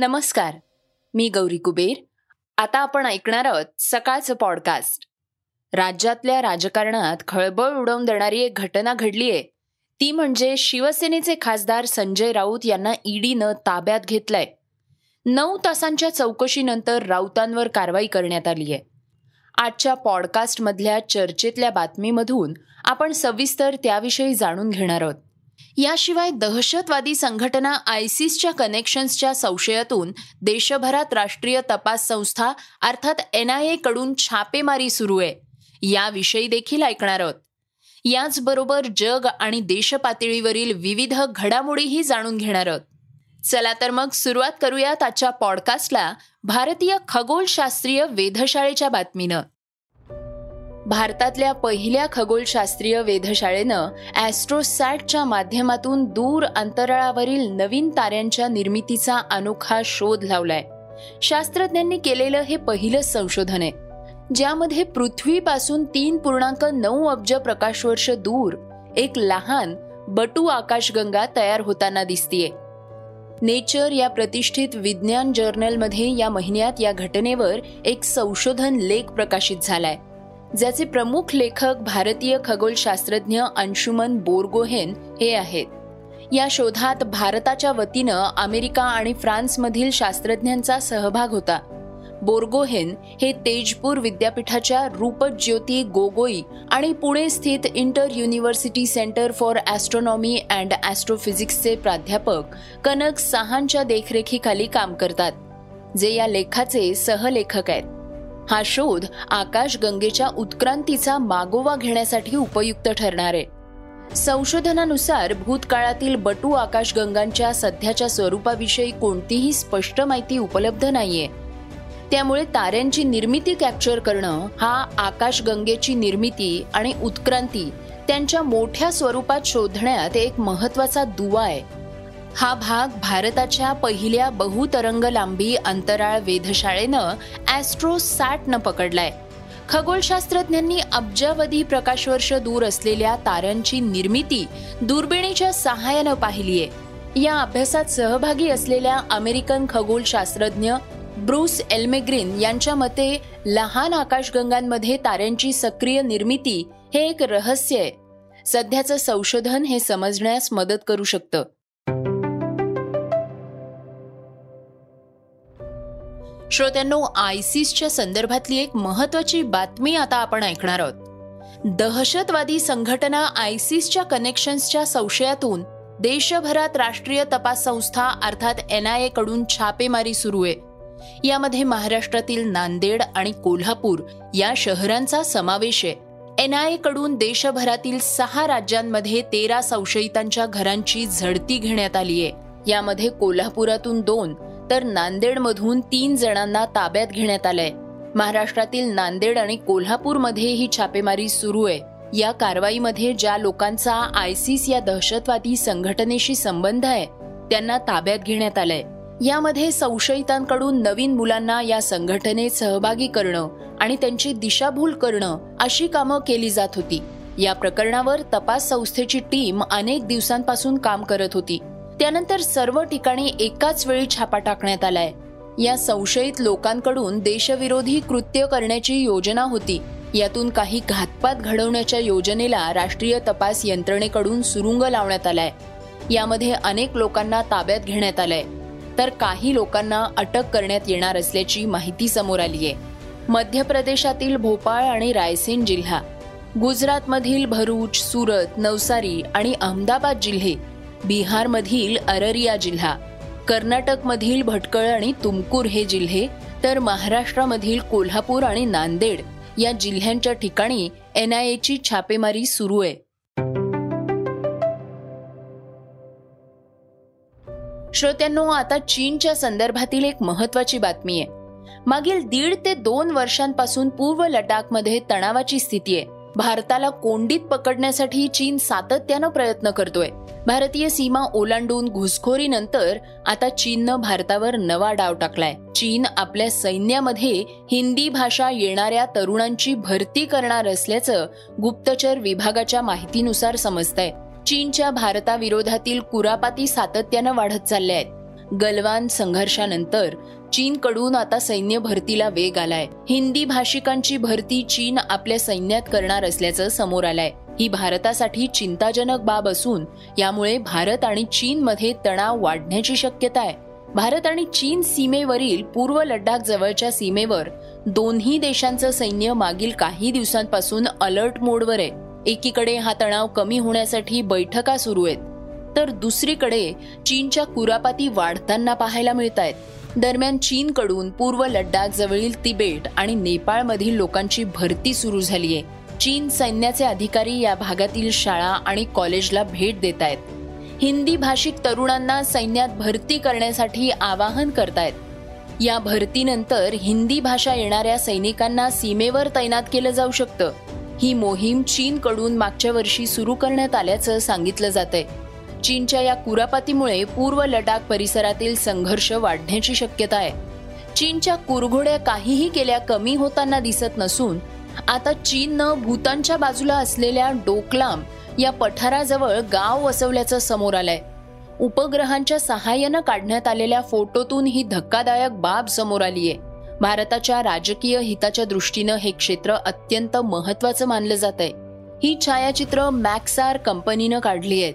नमस्कार मी गौरी कुबेर. आता आपण ऐकणार आहोत सकाळचं पॉडकास्ट राज्यातल्या राजकारणात खळबळ उडवून देणारी एक घटना घडलीय ती म्हणजे शिवसेनेचे खासदार संजय राऊत यांना ईडीनं ताब्यात घेतलंय. नऊ तासांच्या चौकशीनंतर राऊतांवर कारवाई करण्यात आली आहे. आजच्या पॉडकास्टमधल्या चर्चेतल्या बातमीमधून आपण सविस्तर त्याविषयी जाणून घेणार आहोत. याशिवाय दहशतवादी संघटना आयसिसच्या कनेक्शन्सच्या संशयातून देशभरात राष्ट्रीय तपास संस्था अर्थात एनआयए कडून छापेमारी सुरू आहे. याविषयी देखील ऐकणार आहोत. याचबरोबर जग आणि देशपातळीवरील विविध घडामोडीही जाणून घेणार आहोत. चला तर मग सुरुवात करूयात आजच्या पॉडकास्टला भारतीय खगोलशास्त्रीय वेधशाळेच्या बातमीनं. भारतातल्या पहिल्या खगोलशास्त्रीय वेधशाळेनं ॲस्ट्रोसॅटच्या माध्यमातून दूर अंतराळावरील नवीन ताऱ्यांच्या निर्मितीचा अनोखा शोध लावलाय. शास्त्रज्ञांनी केलेलं हे पहिलंच संशोधन आहे. ज्यामध्ये पृथ्वीपासून तीन पूर्णांक नऊ अब्ज प्रकाशवर्ष दूर एक लहान बटू आकाशगंगा तयार होताना दिसतीये. नेचर या प्रतिष्ठित विज्ञान जर्नलमध्ये या महिन्यात या घटनेवर एक संशोधन लेख प्रकाशित झालाय. ज्याचे प्रमुख लेखक भारतीय खगोलशास्त्रज्ञ अंशुमन बोरगोहेन हे आहेत. या शोधात भारताच्या वतीनं अमेरिका आणि फ्रान्समधील शास्त्रज्ञांचा सहभाग होता. बोर्गोहेन हे तेजपूर विद्यापीठाच्या रूपज्योती गोगोई आणि पुणे स्थित inter university centre for astronomy and ॲस्ट्रोफिजिक्सचे प्राध्यापक कनक सहांच्या देखरेखीखाली काम करतात जे या लेखाचे सहलेखक आहेत. हा शोध आकाशगंगेच्या उत्क्रांतीचा मागोवा घेण्यासाठी उपयुक्त ठरणार आहे. संशोधनानुसार भूतकाळातील बटू आकाशगंगांच्या सध्याच्या स्वरूपाविषयी कोणतीही स्पष्ट माहिती उपलब्ध नाहीये. त्यामुळे ताऱ्यांची निर्मिती कॅप्चर करणं हा आकाशगंगेची निर्मिती आणि उत्क्रांती त्यांच्या मोठ्या स्वरूपात शोधण्यात एक महत्त्वाचा दुवा आहे. हा भाग भारताच्या पहिल्या बहुतरंग लांबी अंतराळ वेधशाळेनं ॲस्ट्रो सॅटनं पकडलाय. खगोलशास्त्रज्ञांनी अब्जावधी प्रकाशवर्ष दूर असलेल्या ताऱ्यांची निर्मिती दुर्बिणीच्या सहाय्यानं पाहिलीय या अभ्यासात सहभागी असलेल्या अमेरिकन खगोलशास्त्रज्ञ ब्रूस एल्मेग्रिन यांच्या मते लहान आकाशगंगांमध्ये ताऱ्यांची सक्रिय निर्मिती हे एक रहस्य आहे. सध्याचं संशोधन हे समजण्यास मदत करू शकतं. श्रोत्यांनो आयसिसच्या संदर्भातली एक महत्वाची बातमी आता आपण ऐकणार आहोत. दहशतवादी संघटना आयसिसच्या कनेक्शन्सच्या संशयातून देशभरात राष्ट्रीय तपास संस्था अर्थात एन आयकडून छापेमारी सुरू आहे. यामध्ये महाराष्ट्रातील नांदेड आणि कोल्हापूर या शहरांचा समावेश आहे. एन आयकडून देशभरातील सहा राज्यांमध्ये तेरा संशयितांच्या घरांची झडती घेण्यात आली आहे. यामध्ये कोल्हापुरातून दोन तर नांदेडमधून तीन जणांना ताब्यात घेण्यात आलंय. महाराष्ट्रातील नांदेड आणि कोल्हापूरमध्ये ही छापेमारी सुरू आहे. या कारवाईमध्ये ज्या लोकांचा आयसिस या दहशतवादी संघटनेशी संबंध आहे त्यांना ताब्यात घेण्यात आलंय. यामध्ये संशयितांकडून नवीन मुलांना या संघटनेत सहभागी करणं आणि त्यांची दिशाभूल करणं अशी कामं केली जात होती. या प्रकरणावर तपास संस्थेची टीम अनेक दिवसांपासून काम करत होती. त्यानंतर सर्व ठिकाणी एकाच वेळी छापा टाकण्यात आलाय. या संशयित लोकांकडून देशविरोधी कृत्य करण्याची योजना होती. यातून काही घातपात घडवण्याच्या योजनेला राष्ट्रीय तपास यंत्रणेकडून सुरुंग लावण्यात आलाय. यामध्ये अनेक लोकांना ताब्यात घेण्यात आलंय. तर काही लोकांना अटक करण्यात येणार असल्याची माहिती समोर आली आहे मध्य प्रदेशातील भोपाळ आणि रायसेन जिल्हा गुजरातमधील भरूच सुरत नवसारी आणि अहमदाबाद जिल्हे बिहारमधील अररिया जिल्हा कर्नाटकमधील भटकळ आणि तुमकूर हे जिल्हे तर महाराष्ट्रामधील कोल्हापूर आणि नांदेड या जिल्ह्यांच्या ठिकाणी एनआयएची छापेमारी सुरू आहे. श्रोत्यांनो आता चीनच्या संदर्भातील एक महत्वाची बातमी आहे. मागील दीड ते दोन वर्षांपासून पूर्व लडाखमध्ये तणावाची स्थिती आहे. भारताला कोंडीत पकडण्यासाठी चीन सातत्यानं प्रयत्न करतोय. भारतीय सीमा ओलांडून घुसखोरीनंतर आता चीननं भारतावर नवा डाव टाकलाय. चीन आपल्या सैन्यामध्ये हिंदी भाषा येणाऱ्या तरुणांची भरती करणार असल्याचं गुप्तचर विभागाच्या माहितीनुसार समजतंय. चीनच्या भारताविरोधातील कुरापाती सातत्यानं वाढत चालल्या आहेत गलवान संघर्षानंतर चीनकडून आता सैन्य भरतीला वेग आलाय. हिंदी भाषिकांची भरती चीन आपल्या सैन्यात करणार असल्याचं समोर आलंय. ही भारतासाठी चिंताजनक बाब असून यामुळे भारत आणि चीन मध्ये तणाव वाढण्याची शक्यता आहे. भारत आणि चीन सीमेवरील पूर्व लडाख जवळच्या सीमेवर दोन्ही देशांचं सैन्य मागील काही दिवसांपासून अलर्ट मोडवर आहे. एकीकडे हा तणाव कमी होण्यासाठी बैठका सुरू आहेत तर दुसरीकडे चीनच्या कुरापाती वाढताना पाहायला मिळत आहेत दरम्यान चीनकडून पूर्व लडाख जवळील तिबेट आणि नेपाळमधील लोकांची भरती सुरू झाली आहे चीन सैन्याचे अधिकारी या भागातील शाळा आणि कॉलेजला भेट देत आहेत हिंदी भाषिक तरुणांना सैन्यात भरती करण्यासाठी आवाहन करतायत. या भरतीनंतर हिंदी भाषा येणाऱ्या सैनिकांना सीमेवर तैनात केलं जाऊ शकतं. ही मोहीम चीनकडून मागच्या वर्षी सुरू करण्यात आल्याचं सांगितलं जात आहे चीनच्या या कुरापातीमुळे पूर्व लडाख परिसरातील संघर्ष वाढण्याची शक्यता आहे. चीनच्या कुरघोड्या काहीही केल्या कमी होताना दिसत नसून आता चीननं भूतानच्या बाजूला असलेल्या डोकलाम या पठाराजवळ गाव वसवल्याचं समोर आलंय. उपग्रहांच्या सहाय्यानं काढण्यात आलेल्या फोटोतून ही धक्कादायक बाब समोर आलीय. भारताच्या राजकीय हिताच्या दृष्टीनं हे क्षेत्र अत्यंत महत्वाचं मानलं जात आहे ही छायाचित्र मॅक्सार कंपनीनं काढली आहेत.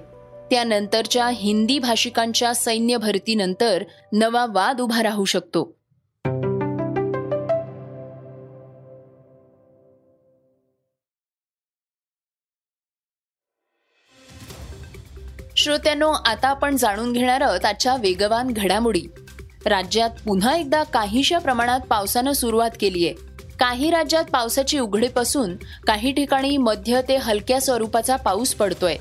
त्यानंतरच्या हिंदी भाषिकांच्या सैन्य भरतीनंतर नवा वाद उभा राहू शकतो. श्रोत्यांनो आता आपण जाणून घेणार आहोत आजच्या वेगवान घडामोडी. राज्यात पुन्हा एकदा काहीशा प्रमाणात पावसानं सुरुवात केली आहे. काही राज्यात पावसाची उघडीप असून काही ठिकाणी मध्य ते हलक्या स्वरूपाचा पाऊस पडतोय.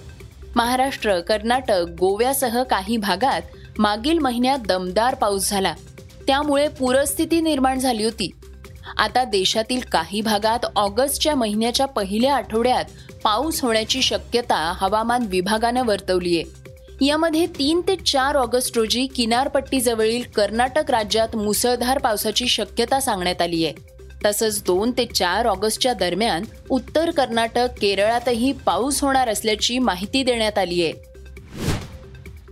महाराष्ट्र कर्नाटक गोव्यासह काही भागात मागील महिन्यात दमदार पाऊस झाला. त्यामुळे पूरस्थिती निर्माण झाली होती. आता देशातील काही भागात ऑगस्टच्या महिन्याच्या पहिल्या आठवड्यात पाऊस होण्याची शक्यता हवामान विभागानं वर्तवली आहे यामध्ये तीन ते चार ऑगस्ट रोजी किनारपट्टीजवळील कर्नाटक राज्यात मुसळधार पावसाची शक्यता सांगण्यात आली आहे तसंच दोन ते चार ऑगस्टच्या दरम्यान उत्तर कर्नाटक केरळातही पाऊस होणार असल्याची माहिती देण्यात आली आहे.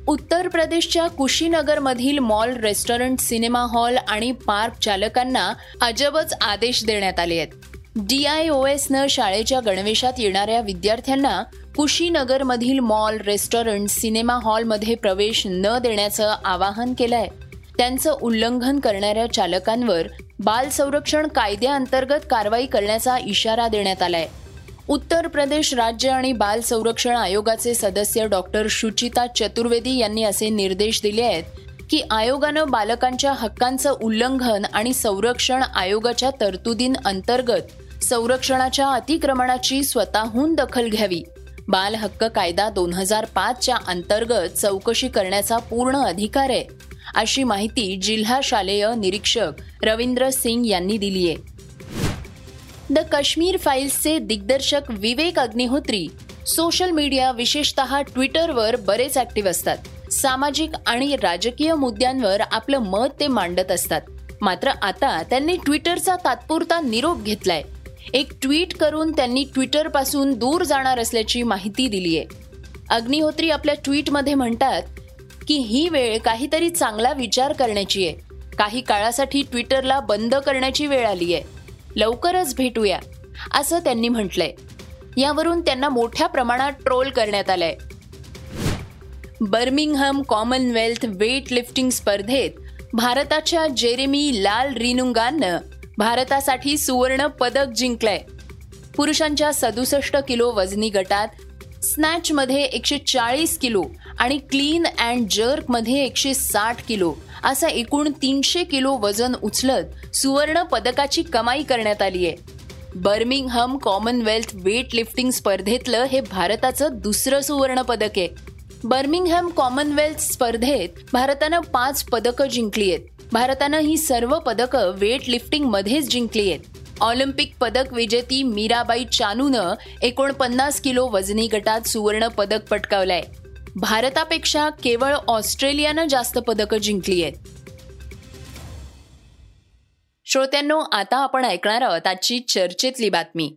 उत्तर प्रदेशच्या कुशीनगरमधील मॉल रेस्टॉरंट सिनेमा हॉल आणि पार्क चालकांना अजबच आदेश देण्यात आले आहेत. डीआयओएसनं शाळेच्या गणवेशात येणाऱ्या विद्यार्थ्यांना कुशीनगरमधील मॉल रेस्टॉरंट सिनेमा हॉलमध्ये प्रवेश न देण्याचं आवाहन केलंय. त्यांचं उल्लंघन करणाऱ्या चालकांवर बाल संरक्षण कायद्याअंतर्गत कारवाई करण्याचा इशारा देण्यात आलाय. उत्तर प्रदेश राज्य आणि बाल संरक्षण आयोगाचे सदस्य डॉक्टर शुचिता चतुर्वेदी यांनी असे निर्देश दिले आहेत की आयोगानं बालकांच्या हक्कांचं उल्लंघन आणि संरक्षण आयोगाच्या तरतुदीं अंतर्गत संरक्षणाच्या अतिक्रमणाची स्वतःहून दखल घ्यावी. बाल हक्क कायदा दोन हजार पाचच्या अंतर्गत चौकशी करण्याचा पूर्ण अधिकार आहे. अशी माहिती जिल्हा शालेय निरीक्षक रवींद्र सिंग यांनी दिली आहे द काश्मीर फाईल्सचे दिग्दर्शक विवेक अग्निहोत्री सोशल मीडिया विशेषतः ट्विटरवर बरेच ऍक्टिव्ह असतात. सामाजिक आणि राजकीय मुद्द्यांवर आपलं मत ते मांडत असतात. मात्र आता त्यांनी ट्विटरचा तात्पुरता निरोप घेतलाय. एक ट्विट करून त्यांनी ट्विटरपासून दूर जाणार असल्याची माहिती दिली आहे अग्निहोत्री आपल्या ट्विटमध्ये म्हणतात की ही वेळ काहीतरी चांगला विचार करण्याची आहे. काही काळासाठी ट्विटरला बंद करण्याची वेळ आली आहे. लवकरच भेटूया असं त्यांनी म्हटलंय. यावरून त्यांना मोठ्या प्रमाणात ट्रोल करण्यात आलंय. बर्मिंगहम कॉमनवेल्थ वेट लिफ्टिंग स्पर्धेत भारताच्या जेरेमी लाल रिनुंगानं भारतासाठी सुवर्ण पदक जिंकलंय. पुरुषांच्या सदुसष्ट किलो वजनी गटात स्नॅचमध्ये एकशे चाळीस किलो आणि क्लीन अँड जर्कमध्ये एकशे साठ किलो. असं एकूण तीनशे किलो वजन उचलत सुवर्ण पदकाची कमाई करण्यात आली आहे. बर्मिंगहम कॉमनवेल्थ वेट लिफ्टिंग स्पर्धेतलं हे भारताचं दुसरं सुवर्ण पदक आहे. बर्मिंगहॅम कॉमनवेल्थ स्पर्धेत भारतानं पाच पदकं जिंकली आहेत. भारतानं ही सर्व पदकं वेट लिफ्टिंग मध्येच जिंकली आहेत. ऑलिम्पिक पदक विजेती मीराबाई चानूनं एकोणपन्नास किलो वजनी गटात सुवर्ण पदक पटकावलंय. भारतापेक्षा केवळ ऑस्ट्रेलियानं जास्त पदकं जिंकली आहेत. श्रोत्यांनो आता आपण ऐकणार आहोत आजची चर्चेतली बातमी.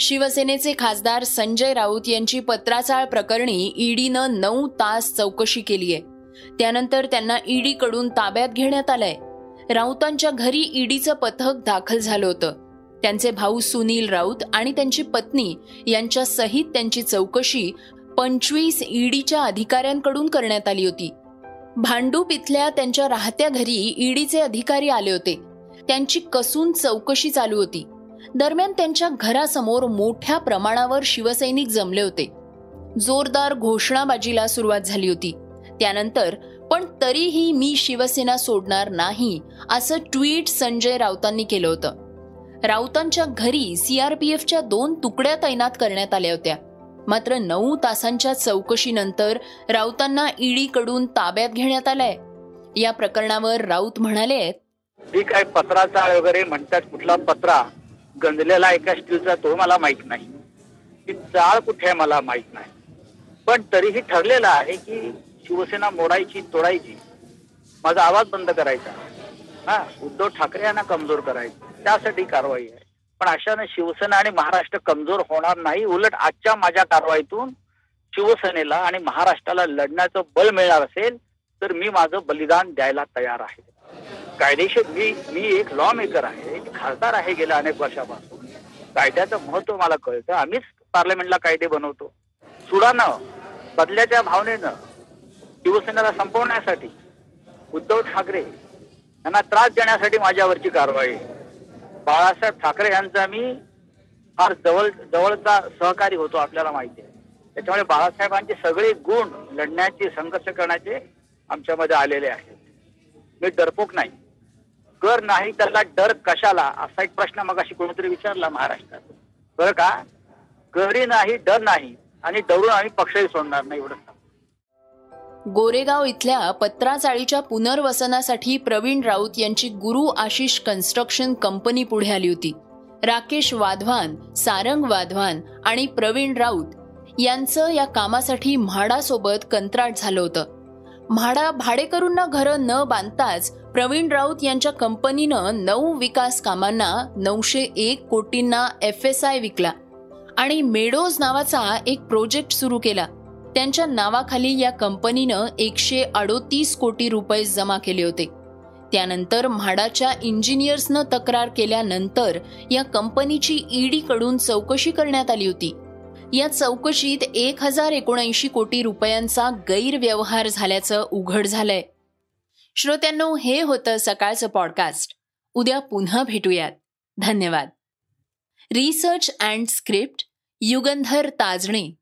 शिवसेनेचे खासदार संजय राऊत यांची पत्राचाळ प्रकरणी ईडीनं नऊ तास चौकशी केली आहे. त्यानंतर त्यांना ईडीकडून ताब्यात घेण्यात आलंय. राऊतांच्या घरी ईडीचं पथक दाखल झालं होतं. त्यांचे भाऊ सुनील राऊत आणि त्यांची पत्नी यांच्या सहित त्यांची चौकशी पंचवीस ईडीच्या अधिकाऱ्यांकडून करण्यात आली होती. भांडूप इथल्या त्यांच्या राहत्या घरी ईडीचे अधिकारी आले होते. त्यांची कसून चौकशी चालू होती. दरम्यान त्यांच्या घरासमोर मोठ्या प्रमाणावर शिवसैनिक जमले होते. जोरदार घोषणाबाजीला सुरुवात झाली होती. त्यानंतर पण तरीही मी शिवसेना सोडणार नाही असं ट्विट संजय राऊतांनी केलं होतं. राऊतांच्या घरी सीआरपीएफच्या दोन तुकड्या तैनात करण्यात आल्या होत्या. मात्र नऊ तासांच्या चौकशीनंतर राऊतांना ईडीकडून ताब्यात घेण्यात आलंय. या प्रकरणावर राऊत म्हणाले जी काय पत्राचा वगैरे म्हणतात कुठला पत्रा गंजलेला एका स्टीलचा तो मला माहीत नाही. ती चाळ कुठे आहे मला माहीत नाही. पण तरीही ठरलेलं आहे की शिवसेना मोडायची तोडायची माझा आवाज बंद करायचा. हा उद्धव ठाकरे यांना कमजोर करायचं. त्यासाठी कारवाई आहे. पण अशाने शिवसेना आणि महाराष्ट्र कमजोर होणार नाही. उलट आजच्या माझ्या कारवाईतून शिवसेनेला आणि महाराष्ट्राला लढण्याचं बल मिळणार असेल तर मी माझं बलिदान द्यायला तयार आहे. कायदेशीर मी मी एक लॉ मेकर आहे खासदार आहे गेल्या अनेक वर्षापासून. कायद्याचं महत्त्व मला कळतं. आम्हीच पार्लमेंटला कायदे बनवतो. सुडानं बदल्याच्या भावनेनं शिवसेनेला संपवण्यासाठी उद्धव ठाकरे यांना त्रास देण्यासाठी माझ्यावरची कारवाई आहे. बाळासाहेब ठाकरे यांचा मी फार जवळ जवळचा सहकारी होतो आपल्याला माहिती आहे. त्याच्यामुळे बाळासाहेबांचे सगळे गुण लढण्याचे संघर्ष करण्याचे आमच्यामध्ये आलेले आहेत. मी डरपोक नाही. कर नाही त्याला डर कशाला? असा एक प्रश्न मग अशी कोणीतरी विचारला महाराष्ट्रात. बरं का? करी नाही डर नाही. आणि डरून आम्ही पक्षही सोडणार नाही एवढं गोरेगाव इथल्या पत्राचाळीच्या पुनर्वसनासाठी प्रवीण राऊत यांची गुरु आशिष कन्स्ट्रक्शन कंपनी पुढे आली होती. राकेश वाधवान सारंग वाधवान आणि प्रवीण राऊत यांचं या कामासाठी म्हाडासोबत कंत्राट झालं होतं. म्हाडा भाडेकरूंना घरं न बांधताच प्रवीण राऊत यांच्या कंपनीनं नऊ विकास कामांना नऊशे एक कोटींना एफ एस आय विकला आणि मेडोज नावाचा एक प्रोजेक्ट सुरू केला. त्यांच्या नावाखाली या कंपनीनं एकशे अडोतीस कोटी रुपये जमा केले होते. त्यानंतर म्हाडाच्या इंजिनियर्सनं तक्रार केल्यानंतर या कंपनीची ईडीकडून चौकशी करण्यात आली होती. या चौकशीत एक हजार एकोणऐंशी कोटी रुपयांचा गैरव्यवहार झाल्याचं उघड झालंय. श्रोत्यांनो हे होतं सकाळचं पॉडकास्ट उद्या पुन्हा भेटूयात. धन्यवाद. Research and script Yugandhar Tajane.